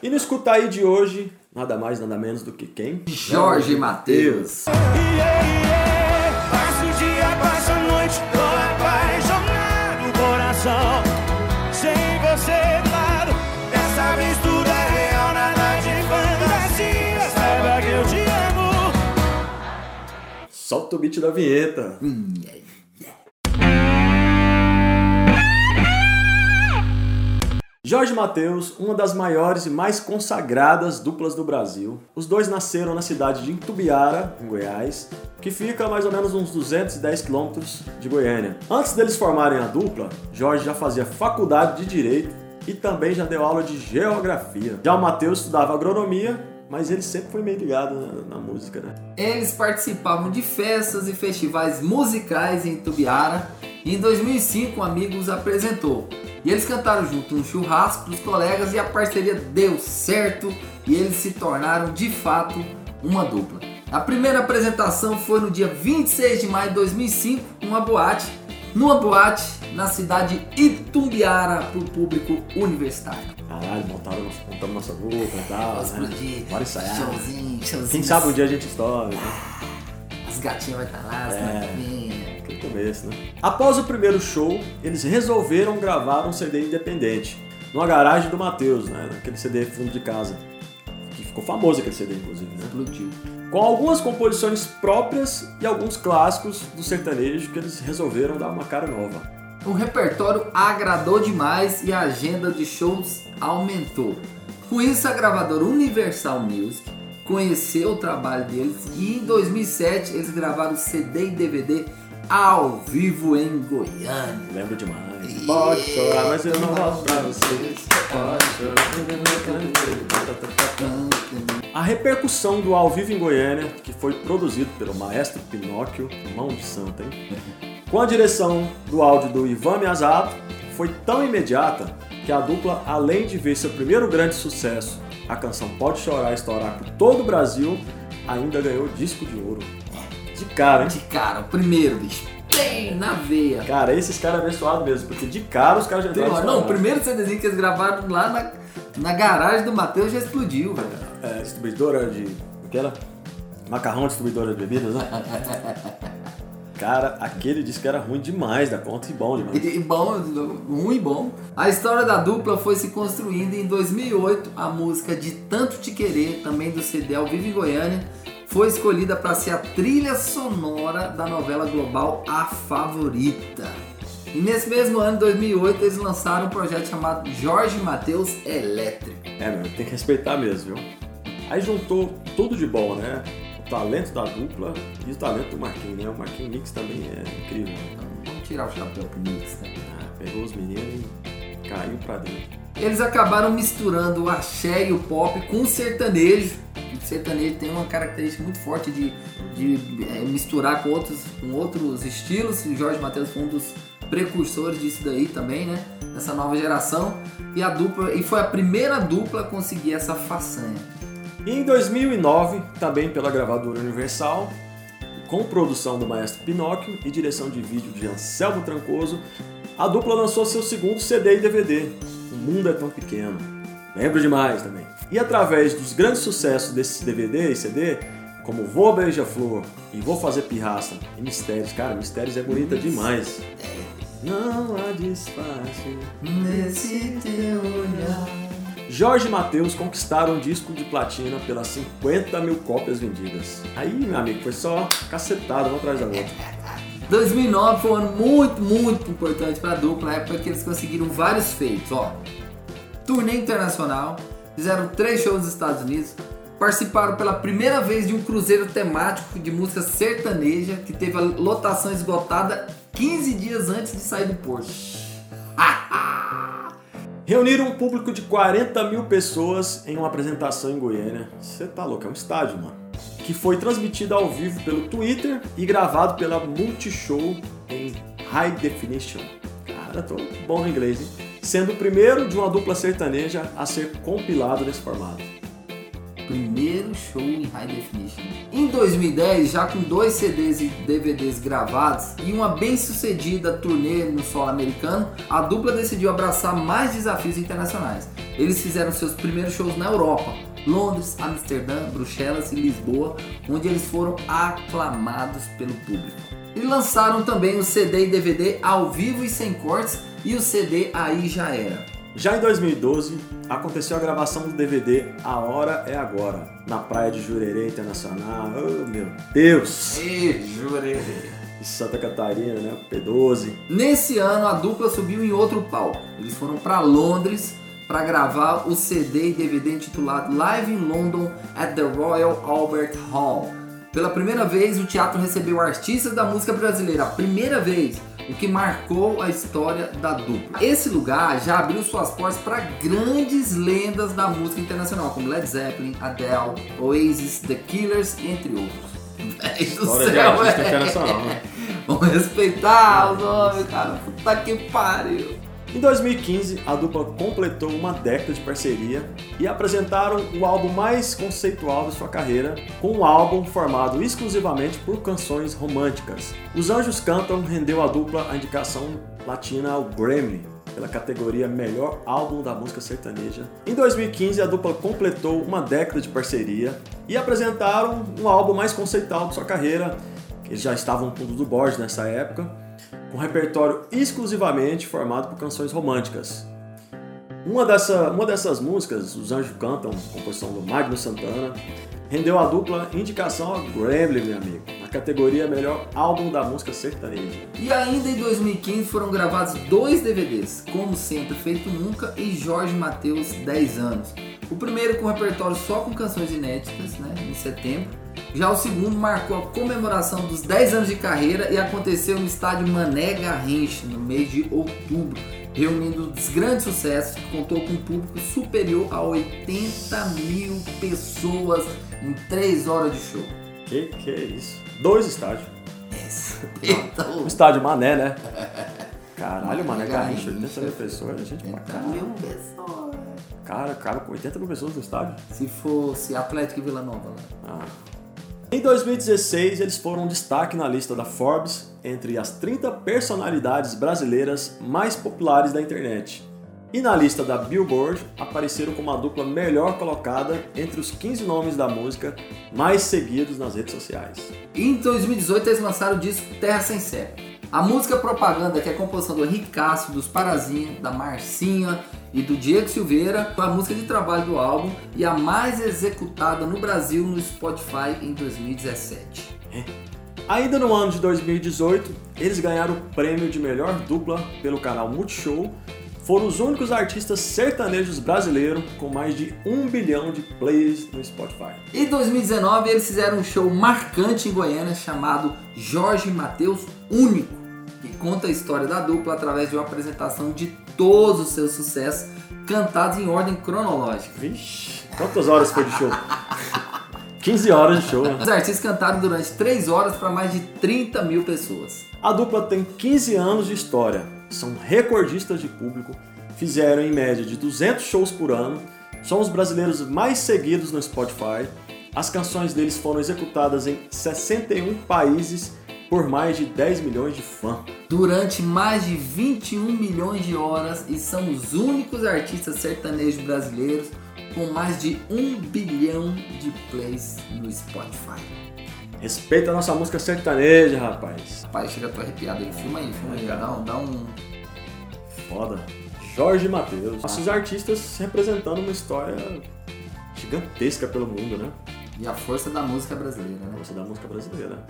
E no escutar aí de hoje, nada mais, nada menos do que quem? Jorge Matheus. Passa o dia, passa a noite, tô apaixonado no coração. Sem você, claro, dessa vez tudo é real, nada de fantasia. Saiba que eu te amo. Solta o beat da vinheta. Hum, Jorge Mateus, uma das maiores e mais consagradas duplas do Brasil. Os dois nasceram na cidade de Intubiara, em Goiás, que fica a mais ou menos uns 210 quilômetros de Goiânia. Antes deles formarem a dupla, Jorge já fazia faculdade de Direito e também já deu aula de Geografia. Já o Mateus estudava Agronomia, mas ele sempre foi meio ligado na, na música, né? Eles participavam de festas e festivais musicais em Tubiara e em 2005 um amigo os apresentou. E eles cantaram junto um churrasco dos colegas e a parceria deu certo e eles se tornaram de fato uma dupla. A primeira apresentação foi no dia 26 de maio de 2005, numa boate, numa boate na cidade de Itumbiara para o público universitário. Caralho, montaram, montamos nossa dupla e tal, né? Explodir, Bora ensaiar. showzinho, showzinho. Quem sabe um dia a gente estoura, né? As gatinhas vão estar lá, as É. começo, né? Após o primeiro show, eles resolveram gravar um CD independente, numa garagem do Matheus, né? Naquele CD fundo de casa. Que ficou famoso aquele CD, inclusive, né? Explodiu. Com algumas composições próprias e alguns clássicos do sertanejo que eles resolveram dar uma cara nova. O repertório agradou demais e a agenda de shows aumentou. Com isso, a gravadora Universal Music conheceu o trabalho deles e em 2007 eles gravaram CD e DVD ao vivo em Goiânia. Lembro demais. Pode chorar, mas eu não volto pra você. Pode chorar. A repercussão do Ao Vivo em Goiânia, que foi produzido pelo maestro Pinóquio, mão de santa, hein? Com a direção do áudio do Ivan Miyazato, foi tão imediata que a dupla, além de ver seu primeiro grande sucesso, a canção Pode Chorar estourar por todo o Brasil, ainda ganhou disco de ouro. De cara, hein? De cara, o primeiro, bicho. Tem na veia. Cara, esses caras abençoados mesmo, porque de cara os caras já entraram Não, o primeiro CDzinho que eles gravaram lá na, na garagem do Matheus já explodiu, velho. É, distribuidora de. Aquela? Macarrão distribuidora de bebidas, né? Cara, aquele que era ruim demais da conta e bom demais. E bom, ruim e bom. A história da dupla foi se construindo e em 2008 a música De Tanto Te Querer, também do CD ao vivo em Goiânia, foi escolhida para ser a trilha sonora da novela global A Favorita. E nesse mesmo ano, 2008, eles lançaram um projeto chamado Jorge Mateus Elétrico. É, meu, tem que respeitar mesmo, viu? Aí juntou tudo de bom, né? O talento da dupla e o talento do Marquinhos, né? O Marquinhos Mix também é incrível. né? Então, vamos tirar o chapéu pro mix, né? Ah, pegou os meninos e caiu pra dentro. Eles acabaram misturando o axé e o pop com o sertanejo. O sertanejo tem uma característica muito forte de, de, é, misturar com outros, com outros estilos. O Jorge Matheus foi um dos precursores disso daí também, né? Dessa nova geração. E a dupla e foi a primeira dupla a conseguir essa façanha. Em 2009, também pela gravadora Universal, com produção do maestro Pinóquio e direção de vídeo de Anselmo Trancoso, a dupla lançou seu segundo CD e DVD, O Mundo é Tão Pequeno. Lembro demais também. E através dos grandes sucessos desses DVD e CD, como Vou Beija-Flor e Vou Fazer Pirraça e Mistérios, cara, Mistérios é bonita demais. Não há disfarce. Nesse teu olhar. Jorge e Matheus conquistaram um disco de platina pelas 50 mil cópias vendidas. Aí, meu amigo, foi só cacetada uma atrás da outra. 2009 foi um ano muito, muito importante para a dupla, a época que eles conseguiram vários feitos, ó. Turnê internacional, fizeram três shows nos Estados Unidos, participaram pela primeira vez de um cruzeiro temático de música sertaneja que teve a lotação esgotada 15 dias antes de sair do porto. Reuniram um público de 40 mil pessoas em uma apresentação em Goiânia. Você tá louco, é um estádio, mano. Que foi transmitida ao vivo pelo Twitter e gravado pela Multishow em High Definition. Cara, tô bom no inglês, hein? Sendo o primeiro de uma dupla sertaneja a ser compilado nesse formato. Primeiro show em High Definition. Em 2010, já com dois CDs e DVDs gravados e uma bem sucedida turnê no solo americano, a dupla decidiu abraçar mais desafios internacionais. eles fizeram seus primeiros shows na Europa, Londres, Amsterdã, Bruxelas e Lisboa, onde eles foram aclamados pelo público. E lançaram também o CD e DVD ao vivo e sem cortes e o CD Aí Já Era. Já em 2012, aconteceu a gravação do DVD A Hora é Agora, na praia de Jurerê Internacional. Oh, meu Deus! E jurei. De Santa Catarina, né? P12. Nesse ano a dupla subiu em outro palco. Eles foram para Londres para gravar o CD e DVD intitulado Live in London at the Royal Albert Hall. Pela primeira vez, o teatro recebeu artistas da música brasileira, a primeira vez, o que marcou a história da dupla. Esse lugar já abriu suas portas para grandes lendas da música internacional, como Led Zeppelin, Adele, Oasis, The Killers, entre outros. Do História de céu, artista é. internacional, né? Vamos respeitar os nomes, cara. Puta que pariu. Em 2015, a dupla completou uma década de parceria e apresentaram o álbum mais conceitual da sua carreira, com um álbum formado exclusivamente por canções românticas. Os Anjos Cantam rendeu à dupla a indicação latina ao Grammy pela categoria Melhor Álbum da Música Sertaneja. Em 2015, a dupla completou uma década de parceria e apresentaram um álbum mais conceitual de sua carreira. Eles já estavam com o Dudu Borges nessa época, com repertório exclusivamente formado por canções românticas. Uma, dessa, uma dessas músicas, Os Anjos Cantam, composição do Magno Santana, rendeu a dupla indicação ao Grammy, meu amigo, na categoria Melhor Álbum da Música Sertaneja. E ainda em 2015 foram gravados dois DVDs, Como Sempre Feito Nunca e Jorge Mateus 10 anos. O primeiro com repertório só com canções inéditas, né, em setembro. Já o segundo marcou a comemoração dos 10 anos de carreira e aconteceu no estádio Mané Garrincha, no mês de outubro, reunindo os grandes sucessos que contou com um público superior a 80 mil pessoas em 3 horas de show. Que que é isso? Dois estádios. Então, O estádio Mané, né? Caralho, Mané Mané Garrincha, Garrincha. 80 mil pessoas, gente pra 80 caralho. mil pessoas. Cara, cara, com 80 mil pessoas no estádio. Se fosse Atlético e Vila Nova lá. Ah. Em 2016, eles foram um destaque na lista da Forbes entre as 30 personalidades brasileiras mais populares da internet. E na lista da Billboard, apareceram como a dupla melhor colocada entre os 15 nomes da música mais seguidos nas redes sociais. Em 2018 eles lançaram o disco Terra Sem Sério. A música propaganda, que é a composição do Henrique dos Parazinha, da Marcinha e do Diego Silveira, foi a música de trabalho do álbum e a mais executada no Brasil no Spotify em 2017. Ainda no ano de 2018, eles ganharam o prêmio de melhor dupla pelo canal Multishow. Foram os únicos artistas sertanejos brasileiros com mais de um bilhão de plays no Spotify. Em 2019 eles fizeram um show marcante em Goiânia chamado Jorge Mateus Único, que conta a história da dupla através de uma apresentação de todos os seus sucessos cantados em ordem cronológica. Vixe, quantas horas foi de show? 15 horas de show, né? Os artistas cantaram durante 3 horas para mais de 30 mil pessoas. A dupla tem 15 anos de história, são recordistas de público, fizeram em média de 200 shows por ano, são os brasileiros mais seguidos no Spotify. As canções deles foram executadas em 61 países por mais de 10 milhões de fãs. Durante mais de 21 milhões de horas e são os únicos artistas sertanejos brasileiros com mais de 1 bilhão de plays no Spotify. Respeita a nossa música sertaneja, rapaz. Rapaz, chega, tô arrepiado aí. Filma aí, filma aí. Dá um, dá um Foda. Jorge Mateus. Nossos artistas representando uma história gigantesca pelo mundo, né? E a força da música brasileira, né? Força da música brasileira.